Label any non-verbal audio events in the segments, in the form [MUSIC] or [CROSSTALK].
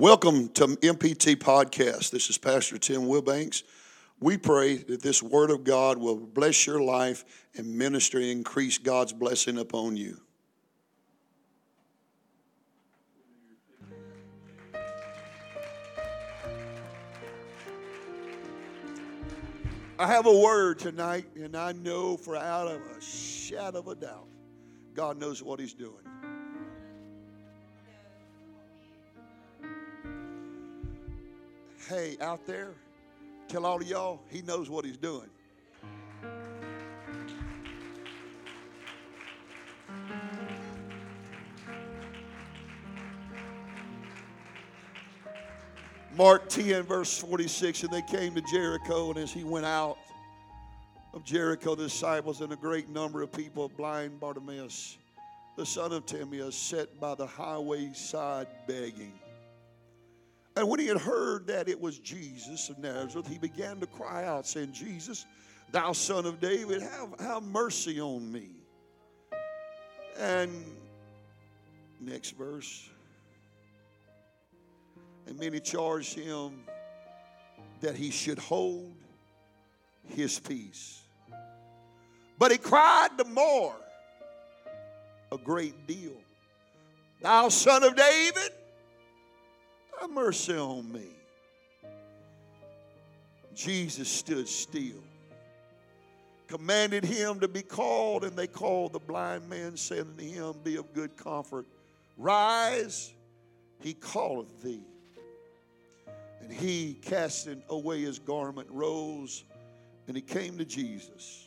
Welcome to MPT Podcast. This is Pastor Tim Wilbanks. We pray that this Word of God will bless your life and ministry, and increase God's blessing upon you. I have a word tonight, and I know for out of a shadow of a doubt, God knows what He's doing. Hey, out there, tell all of y'all, He knows what He's doing. Mark 10, verse 46, and they came to Jericho, and as he went out of Jericho, the disciples and a great number of people, blind Bartimaeus, the son of Timaeus, sat by the highway side begging. And when he had heard that it was Jesus of Nazareth, he began to cry out, saying, Jesus, thou son of David, have, have mercy on me. And next verse. And many charged him that he should hold his peace. But he cried the more a great deal. Thou son of David, have mercy on me. Jesus stood still, commanded him to be called, and they called the blind man, saying to him, Be of good comfort. Rise, he calleth thee. And he, casting away his garment, rose and he came to Jesus.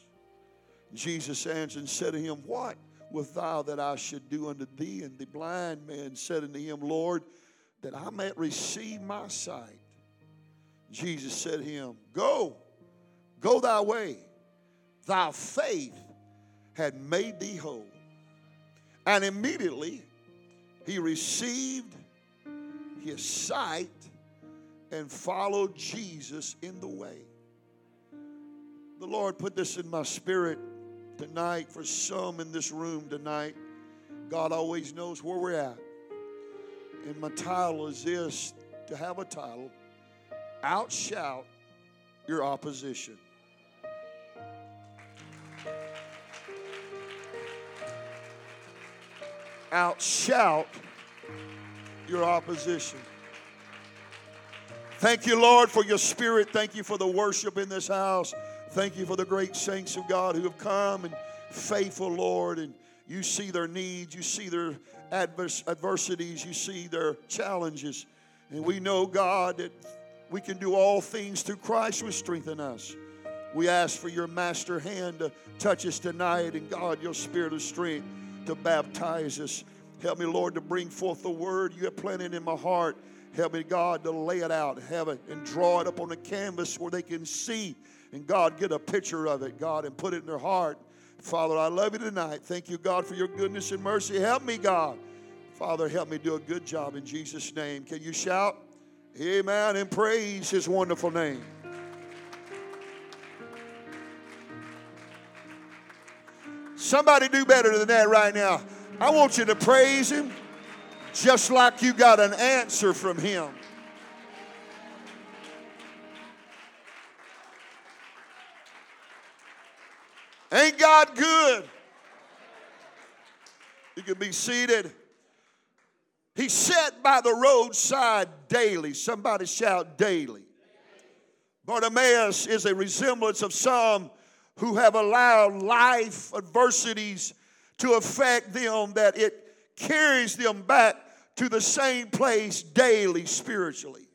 Jesus answered and said to him, What wilt thou that I should do unto thee? And the blind man said unto him, Lord, that I may receive my sight. Jesus said to him, Go, go thy way. Thy faith had made thee whole. And immediately he received his sight and followed Jesus in the way. The Lord put this in my spirit tonight for some in this room tonight. God always knows where we're at. And my title is this to have a title Outshout Your Opposition. Outshout your opposition. Thank you, Lord, for your spirit. Thank you for the worship in this house. Thank you for the great saints of God who have come and faithful, Lord. And you see their needs, you see their adverse, adversities, you see their challenges. And we know, God, that we can do all things through Christ who strengthen us. We ask for your master hand to touch us tonight, and God, your spirit of strength to baptize us. Help me, Lord, to bring forth the word you have planted in my heart. Help me, God, to lay it out, have it, and draw it up on the canvas where they can see. And God, get a picture of it, God, and put it in their heart. Father, I love you tonight. Thank you, God, for your goodness and mercy. Help me, God. Father, help me do a good job in Jesus' name. Can you shout? Amen and praise his wonderful name. Somebody do better than that right now. I want you to praise him just like you got an answer from him. Ain't God good? You can be seated. He sat by the roadside daily. Somebody shout daily. Bartimaeus is a resemblance of some who have allowed life adversities to affect them that it carries them back to the same place daily spiritually.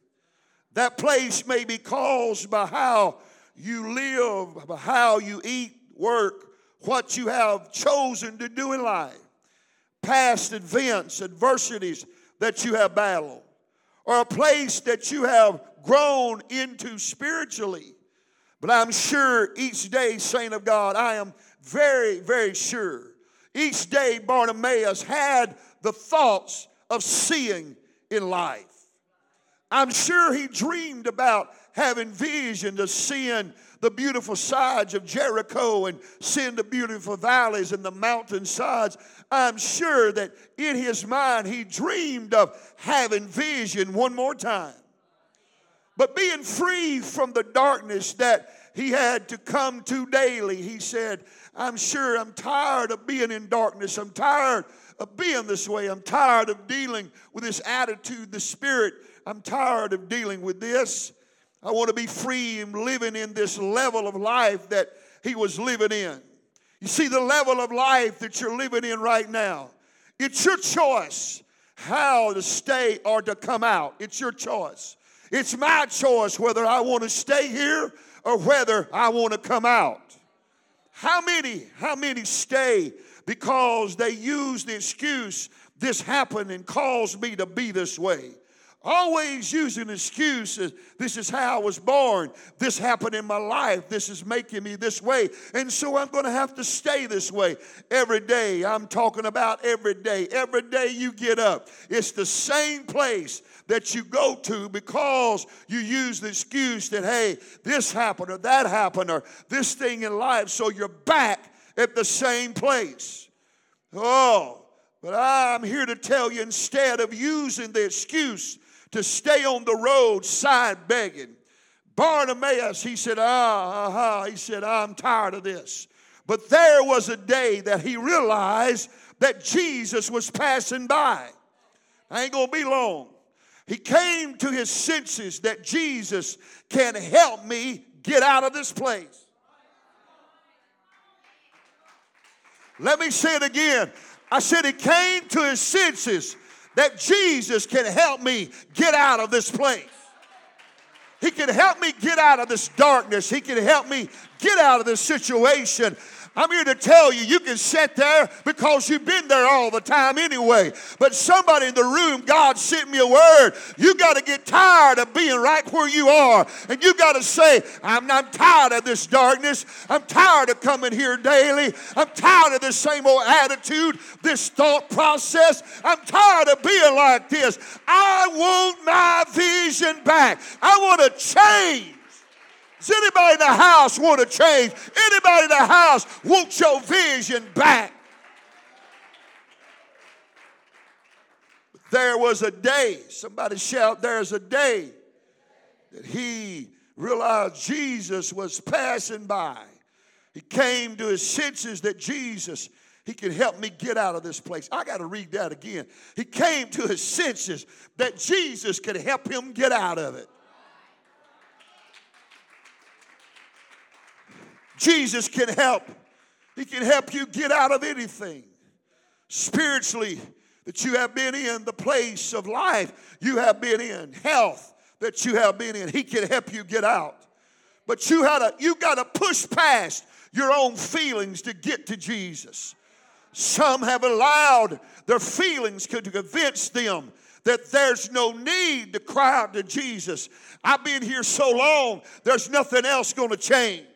That place may be caused by how you live, by how you eat, work, what you have chosen to do in life, past events, adversities that you have battled, or a place that you have grown into spiritually. But I'm sure each day, saint of God, I am very, very sure. Each day, Bartimaeus had the thoughts of seeing in life. I'm sure he dreamed about having vision of seeing the beautiful sides of Jericho and seeing the beautiful valleys and the mountainsides. I'm sure that in his mind he dreamed of having vision one more time. But being free from the darkness that he had to come to daily, he said, I'm sure I'm tired of being in darkness. I'm tired of being this way. I'm tired of dealing with this attitude, the spirit. I'm tired of dealing with this. I want to be free and living in this level of life that he was living in. You see, the level of life that you're living in right now, it's your choice how to stay or to come out. It's your choice. It's my choice whether I want to stay here or whether I want to come out. How many, how many stay because they use the excuse, this happened and caused me to be this way? Always using excuses. This is how I was born. This happened in my life. This is making me this way. And so I'm going to have to stay this way every day. I'm talking about every day. Every day you get up, it's the same place that you go to because you use the excuse that, hey, this happened or that happened or this thing in life. So you're back at the same place. Oh, but I'm here to tell you instead of using the excuse, to stay on the road side begging. Bartimaeus, he said, ah, ah, he said, I'm tired of this. But there was a day that he realized that Jesus was passing by. I ain't gonna be long. He came to his senses that Jesus can help me get out of this place. Let me say it again. I said he came to his senses that Jesus can help me get out of this place. He can help me get out of this darkness. He can help me get out of this situation. I'm here to tell you, you can sit there because you've been there all the time anyway. But somebody in the room, God sent me a word. You got to get tired of being right where you are. And you got to say, I'm, I'm tired of this darkness. I'm tired of coming here daily. I'm tired of this same old attitude, this thought process. I'm tired of being like this. I want my vision back. I want to change. Does anybody in the house want to change? Anybody in the house want your vision back? There was a day, somebody shout, there's a day that he realized Jesus was passing by. He came to his senses that Jesus, he can help me get out of this place. I got to read that again. He came to his senses that Jesus could help him get out of it. Jesus can help. He can help you get out of anything. Spiritually, that you have been in, the place of life you have been in, health that you have been in. He can help you get out. But you had to, you got to push past your own feelings to get to Jesus. Some have allowed their feelings to convince them that there's no need to cry out to Jesus. I've been here so long, there's nothing else going to change.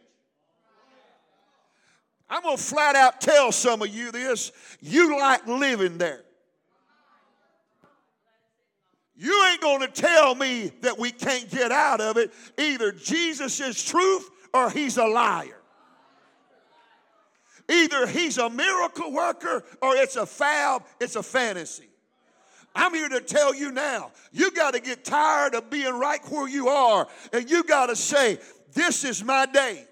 I'm going to flat out tell some of you this. You like living there. You ain't going to tell me that we can't get out of it. Either Jesus is truth or he's a liar. Either he's a miracle worker or it's a fab, it's a fantasy. I'm here to tell you now, you got to get tired of being right where you are and you got to say, This is my day.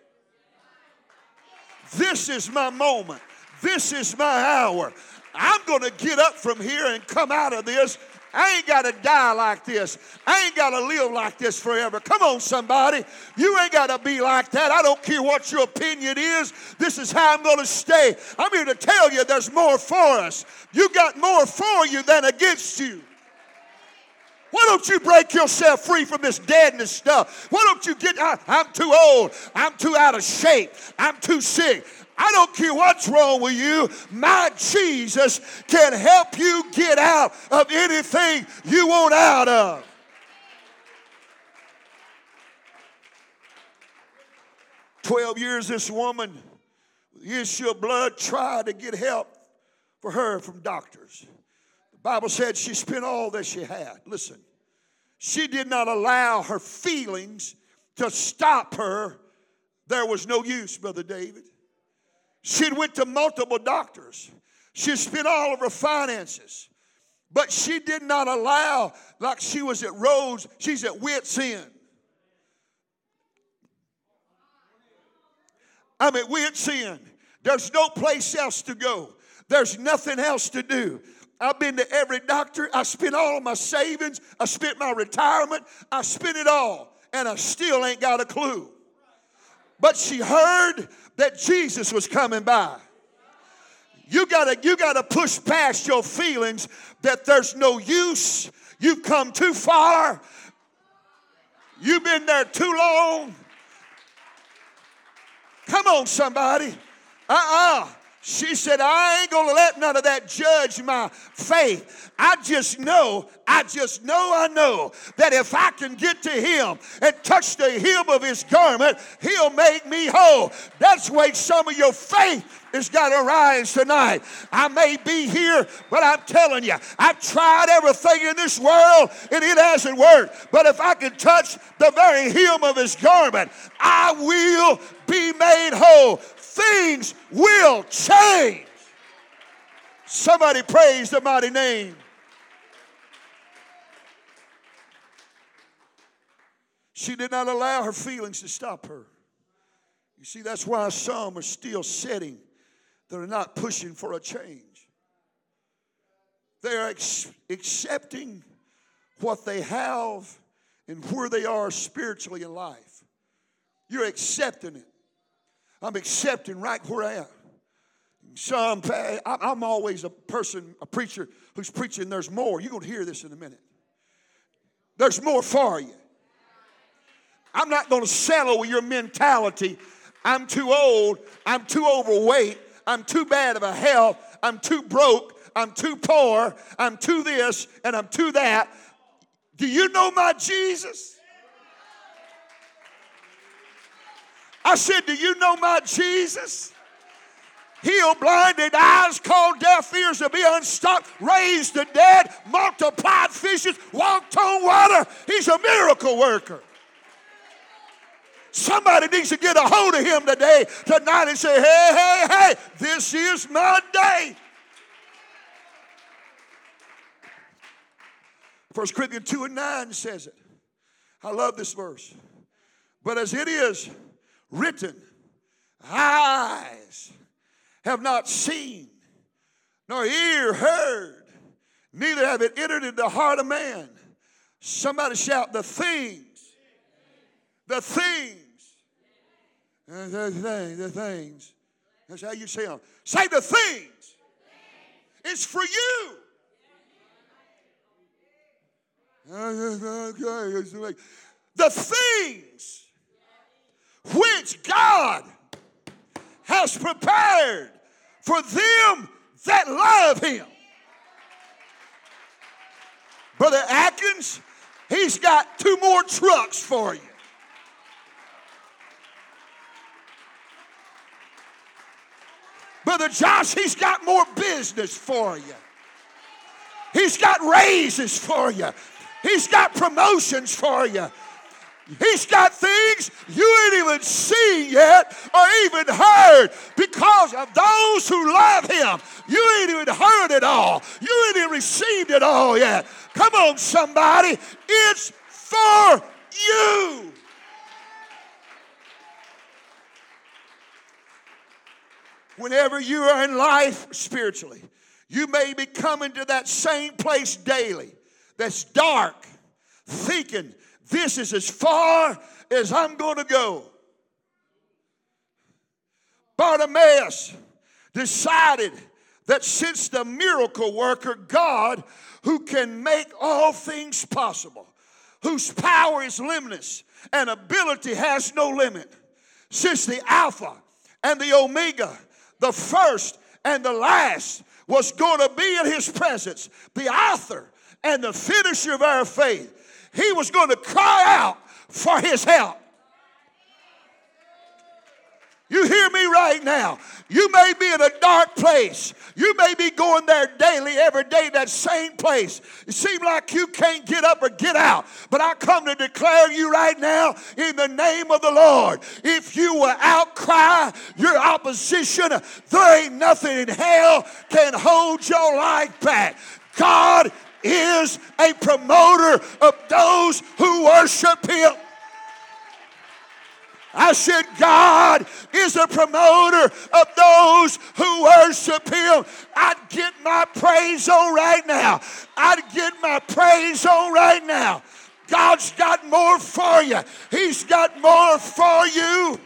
This is my moment. This is my hour. I'm going to get up from here and come out of this. I ain't got to die like this. I ain't got to live like this forever. Come on, somebody. You ain't got to be like that. I don't care what your opinion is. This is how I'm going to stay. I'm here to tell you there's more for us. You got more for you than against you. Why don't you break yourself free from this deadness stuff? Why don't you get, I, I'm too old. I'm too out of shape. I'm too sick. I don't care what's wrong with you. My Jesus can help you get out of anything you want out of. Twelve years, this woman issue of blood tried to get help for her from doctors. Bible said she spent all that she had. Listen, she did not allow her feelings to stop her. There was no use, Brother David. She'd went to multiple doctors. She spent all of her finances. But she did not allow, like she was at Rhodes, she's at wit's end. I'm at wit's end. There's no place else to go. There's nothing else to do. I've been to every doctor. I spent all of my savings. I spent my retirement. I spent it all. And I still ain't got a clue. But she heard that Jesus was coming by. You gotta, you gotta push past your feelings that there's no use. You've come too far. You've been there too long. Come on, somebody. Uh uh-uh. uh she said, I ain't gonna let none of that judge my faith. I just know, I just know, I know that if I can get to him and touch the hem of his garment, he'll make me whole. That's why some of your faith has got to rise tonight. I may be here, but I'm telling you, I've tried everything in this world and it hasn't worked. But if I can touch the very hem of his garment, I will be made whole things will change. Somebody praise the mighty name. She did not allow her feelings to stop her. You see, that's why some are still sitting, they're not pushing for a change. They're ex- accepting what they have and where they are spiritually in life. You're accepting it. I'm accepting right where I am. Some, I'm always a person, a preacher who's preaching there's more. You're going to hear this in a minute. There's more for you. I'm not going to settle with your mentality. I'm too old. I'm too overweight. I'm too bad of a health. I'm too broke. I'm too poor. I'm too this and I'm too that. Do you know my Jesus? I said, Do you know my Jesus? Healed blinded eyes, call deaf ears to be unstopped, raised the dead, multiplied fishes, walked on water. He's a miracle worker. Somebody needs to get a hold of him today, tonight, and say, Hey, hey, hey, this is my day. 1 Corinthians 2 and 9 says it. I love this verse. But as it is, written, eyes have not seen, nor ear heard, neither have it entered into the heart of man. Somebody shout, the things, the things, the things, the things. That's how you say them. Say the things. It's for you. [LAUGHS] The things which God has prepared for them that love Him. Brother Atkins, he's got two more trucks for you. Brother Josh, he's got more business for you. He's got raises for you. He's got promotions for you. He's got things you ain't even seen yet or even heard because of those who love him. You ain't even heard it all. You ain't even received it all yet. Come on, somebody. It's for you. Whenever you are in life spiritually, you may be coming to that same place daily that's dark, thinking this is as far as I'm going to go. Bartimaeus decided that since the miracle worker, God, who can make all things possible, whose power is limitless and ability has no limit, since the Alpha and the Omega, the first and the last, was going to be in his presence, the author and the finisher of our faith he was going to cry out for his help. You hear me right now. You may be in a dark place. You may be going there daily, every day, that same place. It seems like you can't get up or get out. But I come to declare you right now in the name of the Lord. If you will outcry your opposition, there ain't nothing in hell can hold your life back. God is a promoter of those who worship Him. I said, God is a promoter of those who worship Him. I'd get my praise on right now. I'd get my praise on right now. God's got more for you, He's got more for you.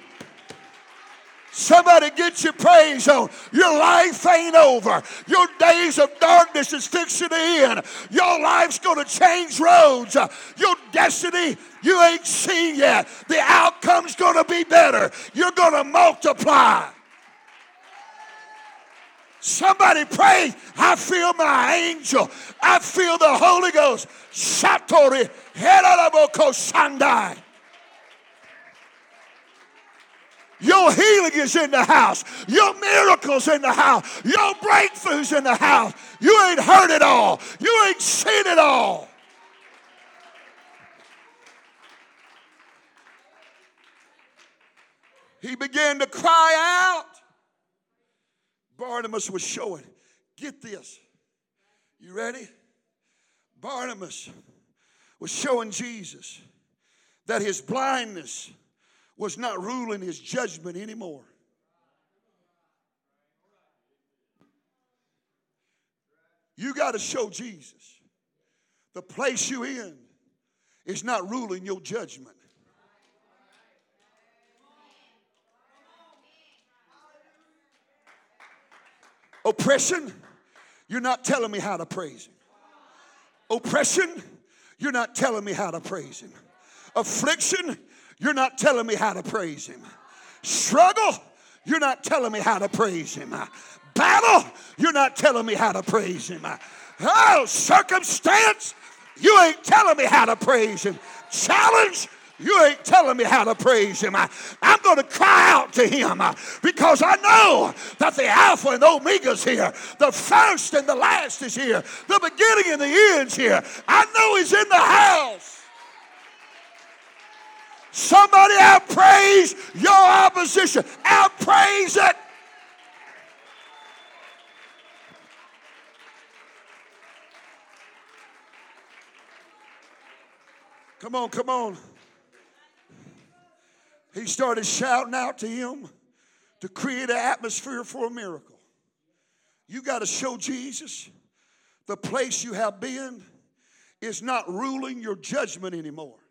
Somebody get your praise on. Your life ain't over. Your days of darkness is fixing to end. Your life's going to change roads. Your destiny you ain't seen yet. The outcome's going to be better. You're going to multiply. Somebody pray. I feel my angel. I feel the Holy Ghost. Shatori Shandai. Your healing is in the house. Your miracles in the house. Your breakthroughs in the house. You ain't heard it all. You ain't seen it all. He began to cry out. Barnabas was showing. Get this. You ready? Barnabas was showing Jesus that his blindness was not ruling his judgment anymore. You got to show Jesus the place you in is not ruling your judgment. Oppression, you're not telling me how to praise Him. Oppression, you're not telling me how to praise Him. Affliction, you're not telling me how to praise Him. Struggle, you're not telling me how to praise Him. Battle, you're not telling me how to praise Him. Oh, circumstance, you ain't telling me how to praise Him. Challenge, you ain't telling me how to praise him. I, am going to cry out to him because I know that the Alpha and Omega's here. The first and the last is here. The beginning and the end's here. I know he's in the house. Somebody outpraise your opposition. Outpraise it. Come on, come on. He started shouting out to him to create an atmosphere for a miracle. You got to show Jesus the place you have been is not ruling your judgment anymore.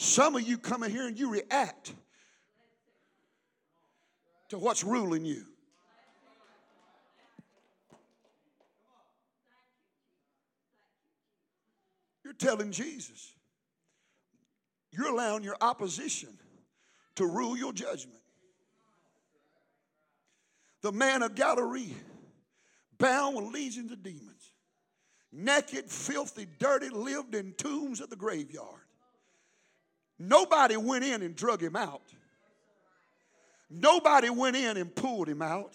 Some of you come in here and you react to what's ruling you. You're telling Jesus, you're allowing your opposition to rule your judgment. The man of Galilee, bound with legions of demons, naked, filthy, dirty, lived in tombs of the graveyard. Nobody went in and drug him out. Nobody went in and pulled him out.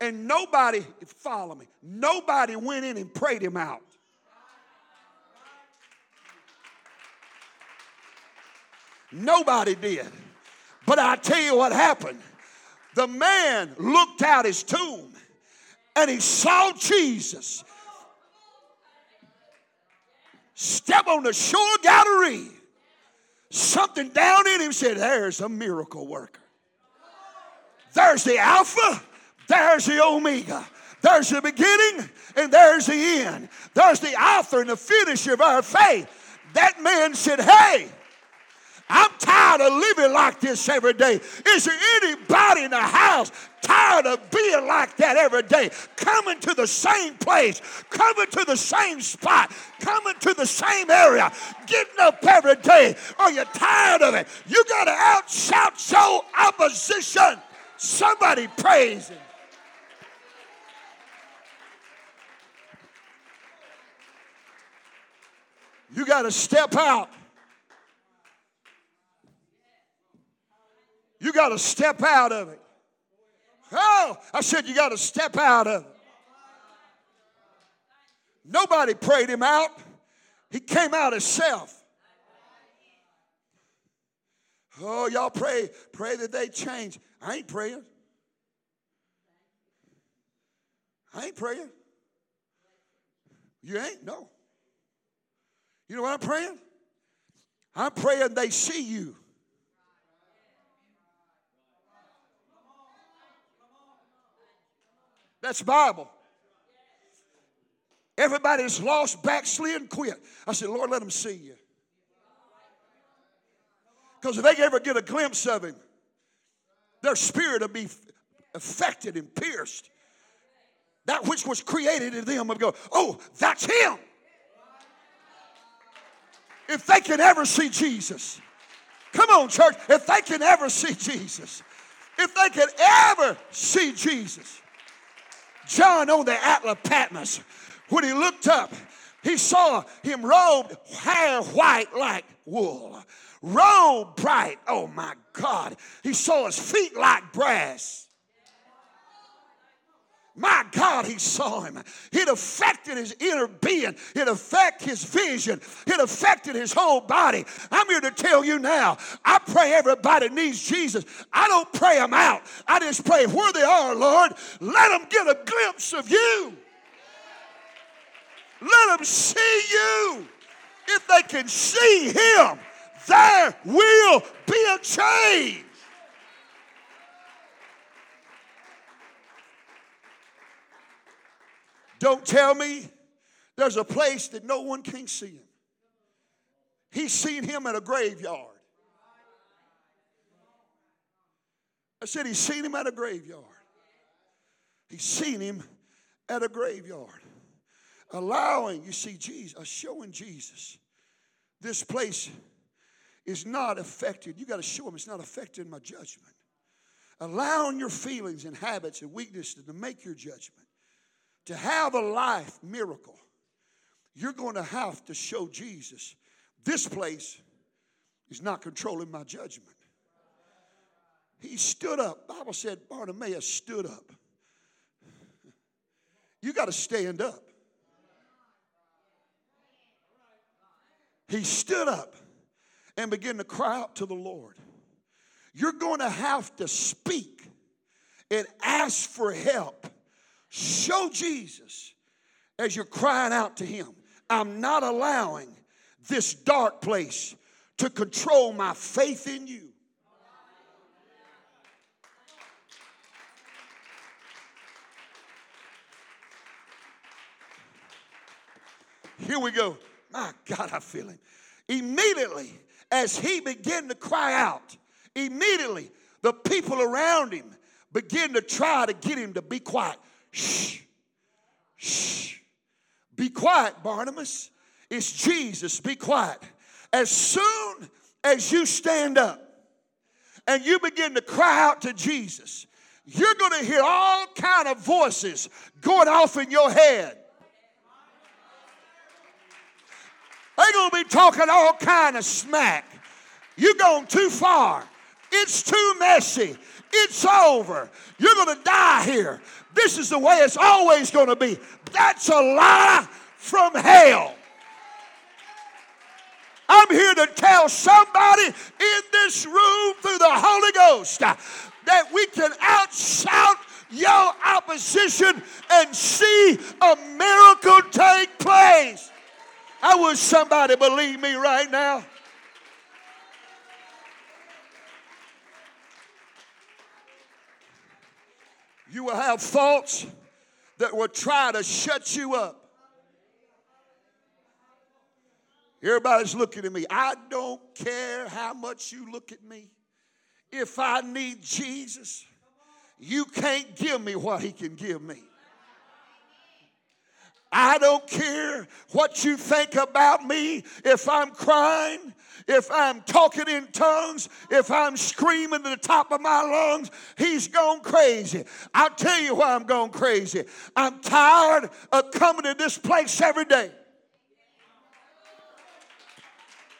And nobody, follow me, nobody went in and prayed him out. Nobody did. But I tell you what happened. The man looked out his tomb and he saw Jesus step on the shore Galilee. Something down in him said, There's a miracle worker. There's the Alpha, there's the Omega. There's the beginning and there's the end. There's the author and the finisher of our faith. That man said, Hey, I'm tired of living like this every day. Is there anybody in the house tired of being like that every day? Coming to the same place, coming to the same spot, coming to the same area, getting up every day. Are you tired of it? You got to outshout your opposition. Somebody praise him. You got to step out got to step out of it. Oh, I said you got to step out of it. Nobody prayed him out. He came out himself. Oh, y'all pray, pray that they change. I ain't praying. I ain't praying. You ain't? No. You know what I'm praying? I'm praying they see you. That's Bible. Everybody's lost, backslid, quit. I said, Lord, let them see you. Because if they ever get a glimpse of him, their spirit will be affected and pierced. That which was created in them will go, oh, that's him. If they can ever see Jesus, come on, church, if they can ever see Jesus, if they can ever see Jesus. John on the of Patmos, when he looked up, he saw him robed, hair white like wool, robe bright. Oh my God. He saw his feet like brass. My God, he saw him. It affected his inner being. It affected his vision. It affected his whole body. I'm here to tell you now. I pray everybody needs Jesus. I don't pray them out. I just pray where they are, Lord, let them get a glimpse of you. Let them see you. If they can see him, there will be a change. Don't tell me there's a place that no one can see him. He's seen him at a graveyard. I said he's seen him at a graveyard. He's seen him at a graveyard. Allowing, you see, Jesus, uh, showing Jesus. This place is not affected. You got to show him it's not affected my judgment. Allowing your feelings and habits and weaknesses to make your judgment to have a life miracle, you're going to have to show Jesus this place is not controlling my judgment. He stood up. Bible said Bartimaeus stood up. You got to stand up. He stood up and began to cry out to the Lord. You're going to have to speak and ask for help Show Jesus as you're crying out to Him. I'm not allowing this dark place to control my faith in you. Here we go. My God, I feel him. Immediately, as he began to cry out, immediately the people around him began to try to get him to be quiet. Shh. Shh. Be quiet, Barnabas. It's Jesus. Be quiet. As soon as you stand up and you begin to cry out to Jesus, you're going to hear all kind of voices going off in your head. They're going to be talking all kind of smack. You're going too far. It's too messy. It's over. You're going to die here. This is the way it's always going to be. That's a lie from hell. I'm here to tell somebody in this room through the Holy Ghost that we can outshout your opposition and see a miracle take place. I wish somebody believe me right now. You will have thoughts that will try to shut you up. Everybody's looking at me. I don't care how much you look at me. If I need Jesus, you can't give me what he can give me. I don't care what you think about me if I'm crying if I'm talking in tongues, if I'm screaming to the top of my lungs, he's gone crazy. I'll tell you why I'm going crazy. I'm tired of coming to this place every day.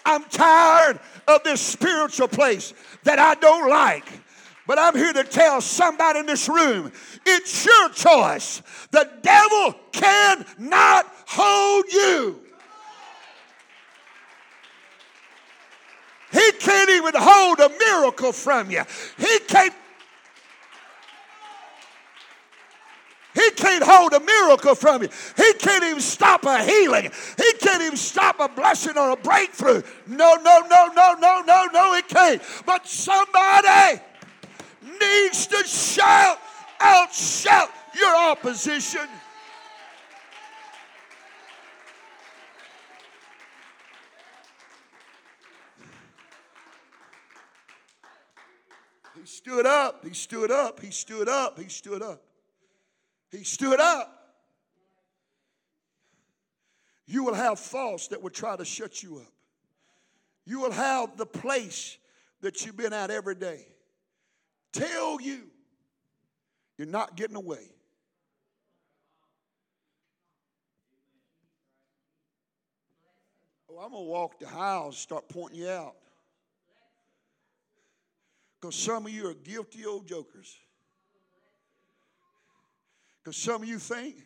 I'm tired of this spiritual place that I don't like. But I'm here to tell somebody in this room it's your choice. The devil cannot hold you. He can't even hold a miracle from you. He can't. He can't hold a miracle from you. He can't even stop a healing. He can't even stop a blessing or a breakthrough. No, no, no, no, no, no, no, he can't. But somebody needs to shout, out, shout your opposition. He stood up, he stood up, he stood up, he stood up. He stood up. You will have false that will try to shut you up. You will have the place that you've been at every day tell you you're not getting away. Oh, I'm going to walk the and start pointing you out. Because some of you are guilty old jokers. Because some of you think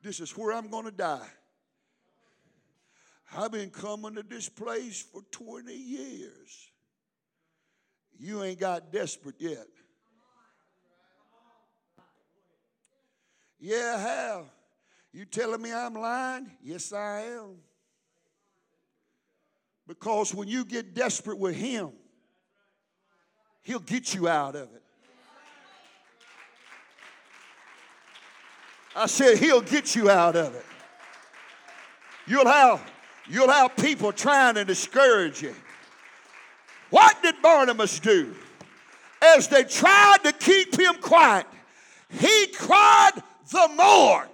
this is where I'm going to die. I've been coming to this place for 20 years. You ain't got desperate yet. Yeah, have. You telling me I'm lying? Yes, I am. Because when you get desperate with Him, He'll get you out of it. I said, He'll get you out of it. You'll have, you'll have people trying to discourage you. What did Barnabas do? As they tried to keep him quiet, he cried the more.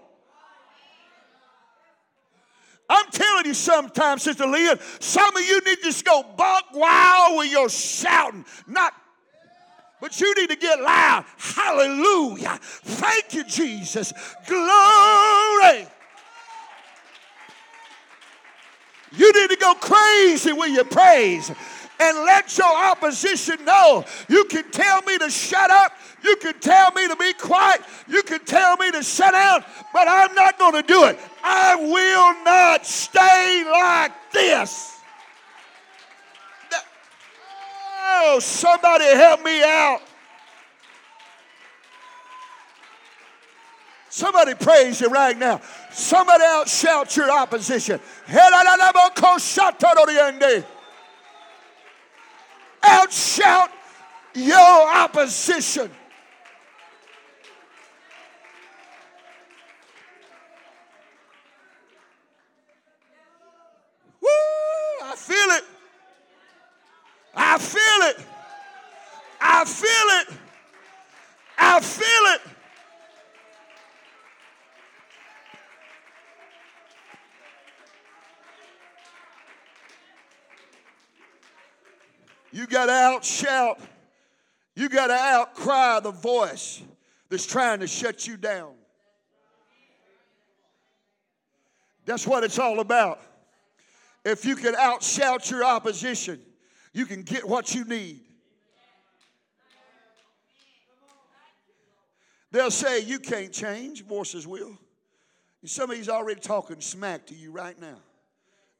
I'm telling you sometimes, Sister Leah, some of you need to just go buck wild with your shouting, not but you need to get loud. Hallelujah. Thank you, Jesus. Glory. You need to go crazy with your praise and let your opposition know. You can tell me to shut up. You can tell me to be quiet. You can tell me to shut down, but I'm not going to do it. I will not stay like this. Oh, somebody help me out. Somebody praise you right now. Somebody else shout your opposition. Out shout your opposition. Woo! I feel it. I feel it. I feel it. I feel it. You got to outshout. You got to outcry the voice that's trying to shut you down. That's what it's all about. If you can outshout your opposition, you can get what you need. They'll say, You can't change. Voices will. Some of you's already talking smack to you right now.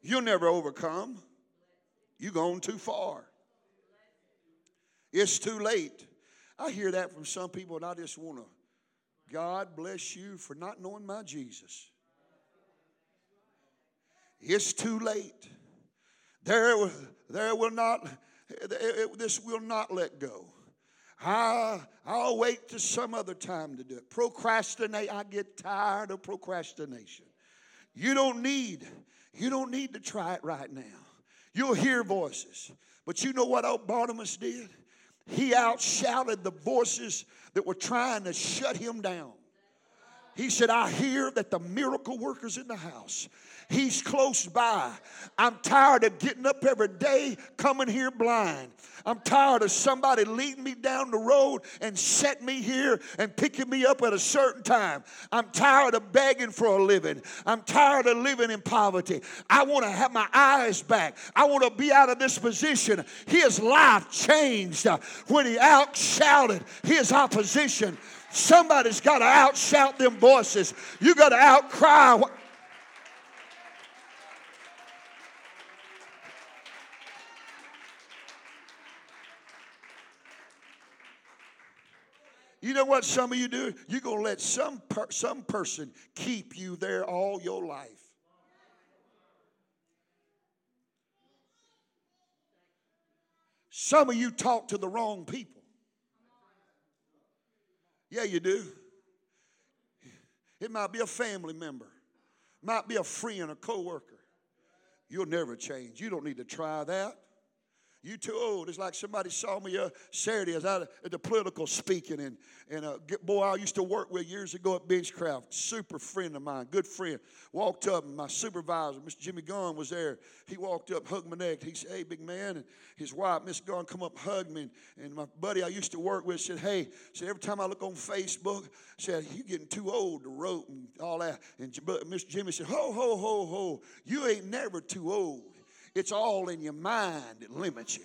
You'll never overcome. You're going too far. It's too late. I hear that from some people, and I just want to, God bless you for not knowing my Jesus. It's too late. There, there will not, this will not let go. I, I'll wait to some other time to do it. Procrastinate. I get tired of procrastination. You don't need, you don't need to try it right now. You'll hear voices. But you know what Barnabas did? He outshouted the voices that were trying to shut him down. He said, I hear that the miracle worker's in the house. He's close by. I'm tired of getting up every day coming here blind. I'm tired of somebody leading me down the road and setting me here and picking me up at a certain time. I'm tired of begging for a living. I'm tired of living in poverty. I want to have my eyes back. I want to be out of this position. His life changed when he out shouted his opposition. Somebody's got to outshout them voices. You got to outcry. You know what some of you do? You're going to let some, per, some person keep you there all your life. Some of you talk to the wrong people. Yeah, you do. It might be a family member, might be a friend, a coworker. You'll never change. You don't need to try that. You too old. It's like somebody saw me uh, Saturday. I was out at the political speaking, and, and a boy I used to work with years ago at Benchcraft, super friend of mine, good friend, walked up, and my supervisor, Mr. Jimmy Gunn, was there. He walked up, hugged my neck. He said, Hey, big man. And his wife, Miss Gunn, come up, hugged me. And, and my buddy I used to work with said, Hey, said, every time I look on Facebook, said, You getting too old to rope and all that. And Mr. Jimmy said, Ho, ho, ho, ho. You ain't never too old. It's all in your mind that limits you.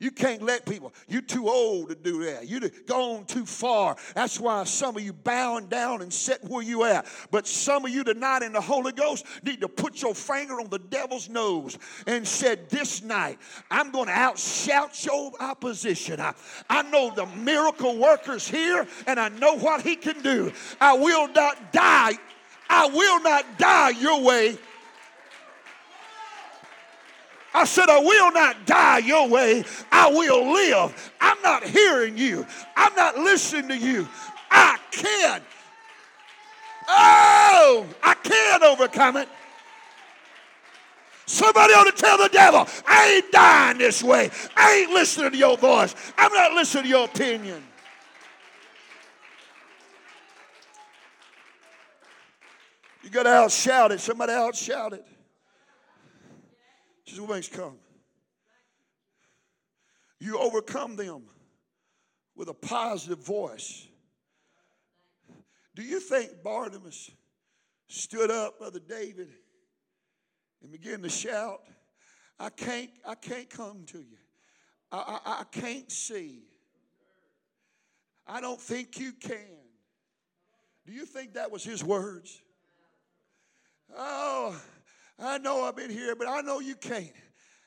You can't let people, you're too old to do that. You've gone too far. That's why some of you bowing down and sitting where you at. But some of you tonight in the Holy Ghost need to put your finger on the devil's nose and said, This night, I'm going to outshout your opposition. I, I know the miracle worker's here and I know what he can do. I will not die I will not die your way. I said, I will not die your way. I will live. I'm not hearing you. I'm not listening to you. I can. Oh, I can overcome it. Somebody ought to tell the devil, I ain't dying this way. I ain't listening to your voice. I'm not listening to your opinion. Got to outshout it. Somebody outshout it. Says, wings come. You overcome them with a positive voice. Do you think Barnabas stood up, Brother David, and began to shout, I can't, I can't come to you. I, I, I can't see. I don't think you can. Do you think that was his words? Oh, I know I've been here, but I know you can't.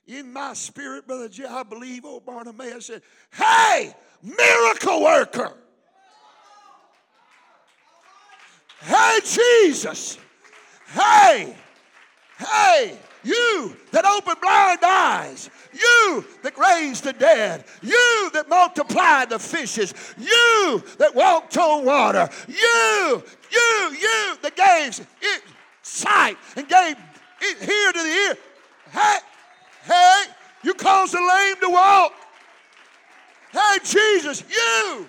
In my spirit, Brother Jay, I believe old Barnabas said, Hey, miracle worker. Hey, Jesus. Hey, hey, you that open blind eyes, you that raised the dead, you that multiplied the fishes, you that walked on water, you, you, you that gave it sight and gave ear to the ear. Hey, hey, you caused the lame to walk. Hey, Jesus, you.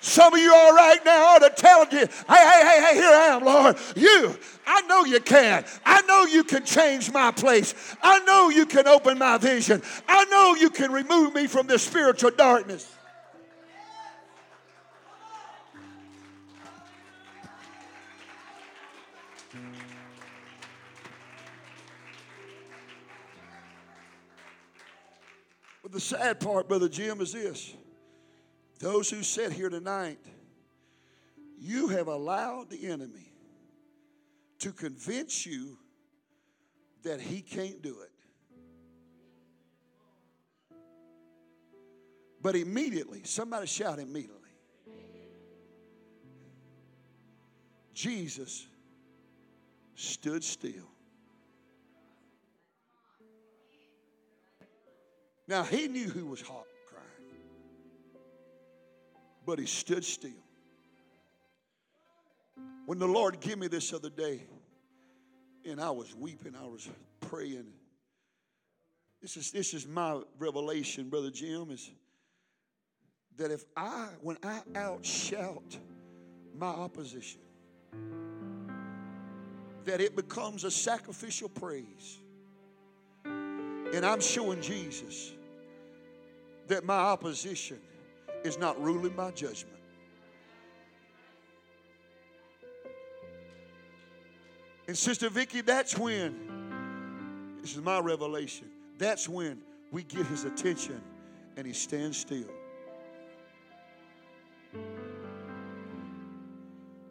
Some of you are right now are telling you, hey, hey, hey, hey, here I am, Lord. You, I know you can. I know you can change my place. I know you can open my vision. I know you can remove me from this spiritual darkness. The sad part, Brother Jim, is this those who sit here tonight, you have allowed the enemy to convince you that he can't do it. But immediately, somebody shout immediately. Jesus stood still. Now, he knew who was hot crying, but he stood still. When the Lord gave me this other day, and I was weeping, I was praying. This is, this is my revelation, Brother Jim, is that if I, when I outshout my opposition. That it becomes a sacrificial praise. And I'm showing Jesus that my opposition is not ruling my judgment. And Sister Vicky, that's when, this is my revelation, that's when we get his attention and he stands still.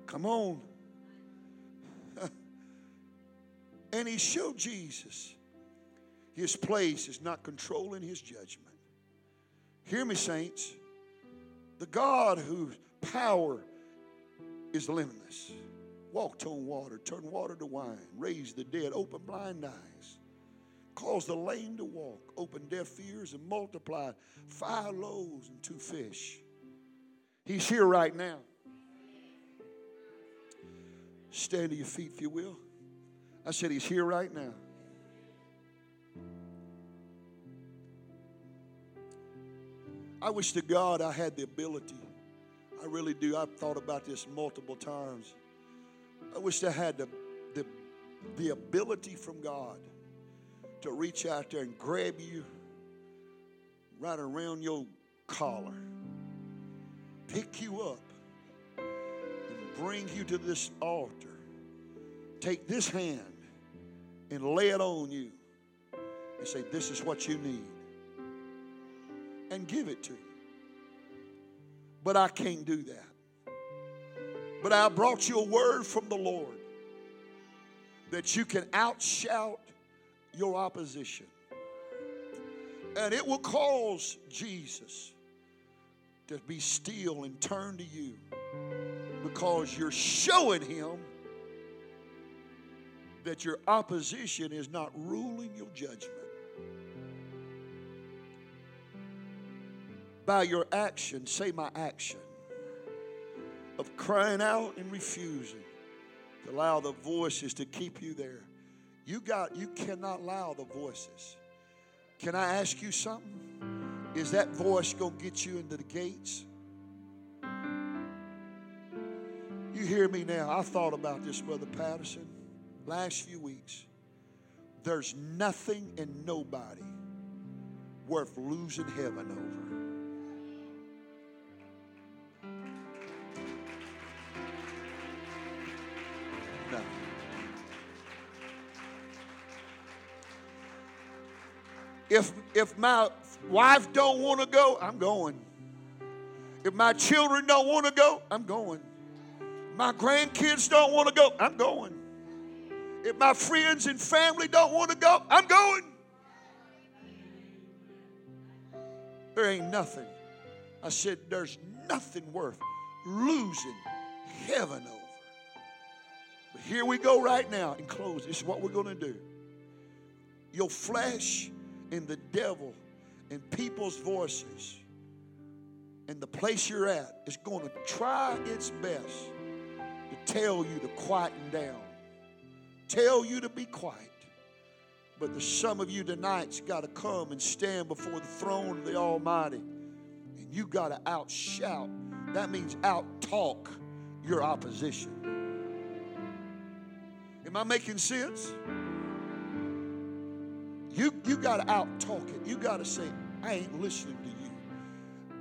Come on. [LAUGHS] and he showed Jesus his place is not controlling his judgment. Hear me, saints. The God whose power is limitless walked on water, turned water to wine, raised the dead, opened blind eyes, caused the lame to walk, opened deaf ears, and multiplied five loaves and two fish. He's here right now. Stand to your feet if you will. I said, He's here right now. I wish to God I had the ability. I really do. I've thought about this multiple times. I wish I had the, the, the ability from God to reach out there and grab you right around your collar, pick you up, and bring you to this altar. Take this hand and lay it on you and say, This is what you need. And give it to you. But I can't do that. But I brought you a word from the Lord that you can outshout your opposition. And it will cause Jesus to be still and turn to you because you're showing him that your opposition is not ruling your judgment. By your action, say my action of crying out and refusing to allow the voices to keep you there. You got you cannot allow the voices. Can I ask you something? Is that voice going to get you into the gates? You hear me now. I thought about this, Brother Patterson, last few weeks. There's nothing and nobody worth losing heaven over. If, if my wife don't want to go, I'm going. If my children don't want to go, I'm going. My grandkids don't want to go, I'm going. If my friends and family don't want to go, I'm going. There ain't nothing. I said, there's nothing worth losing heaven over. But here we go right now in close. This is what we're going to do. Your flesh and the devil and people's voices and the place you're at is going to try its best to tell you to quieten down, tell you to be quiet. But the some of you tonight's got to come and stand before the throne of the Almighty, and you got to outshout. That means out talk your opposition. Am I making sense? You, you got to out talk it. You got to say, I ain't listening to you.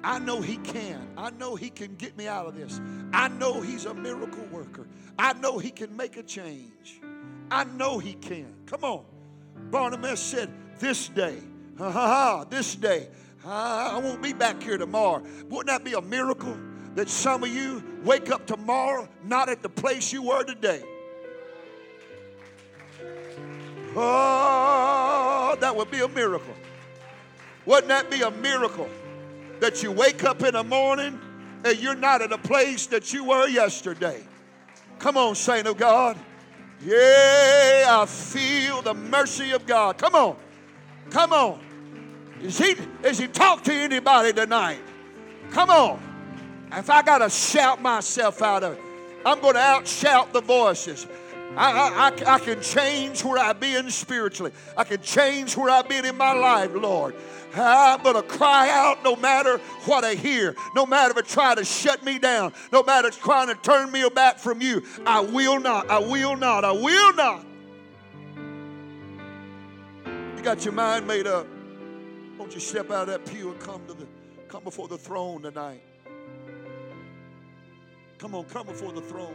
I know he can. I know he can get me out of this. I know he's a miracle worker. I know he can make a change. I know he can. Come on. Barnabas said, This day, ha ha ha, this day, I won't be back here tomorrow. Wouldn't that be a miracle that some of you wake up tomorrow not at the place you were today? Oh, that would be a miracle. Wouldn't that be a miracle? That you wake up in the morning and you're not at a place that you were yesterday. Come on, saint of God. Yeah, I feel the mercy of God. Come on. Come on. Is he, is he talk to anybody tonight? Come on. If I got to shout myself out of it, I'm going to outshout the voices. I, I, I, can change where I've been spiritually. I can change where I've been in my life, Lord. I'm going to cry out no matter what I hear, no matter if it try to shut me down, no matter if it's trying to turn me back from you. I will not, I will not, I will not. You got your mind made up. Won't you step out of that pew and come to the come before the throne tonight? Come on, come before the throne.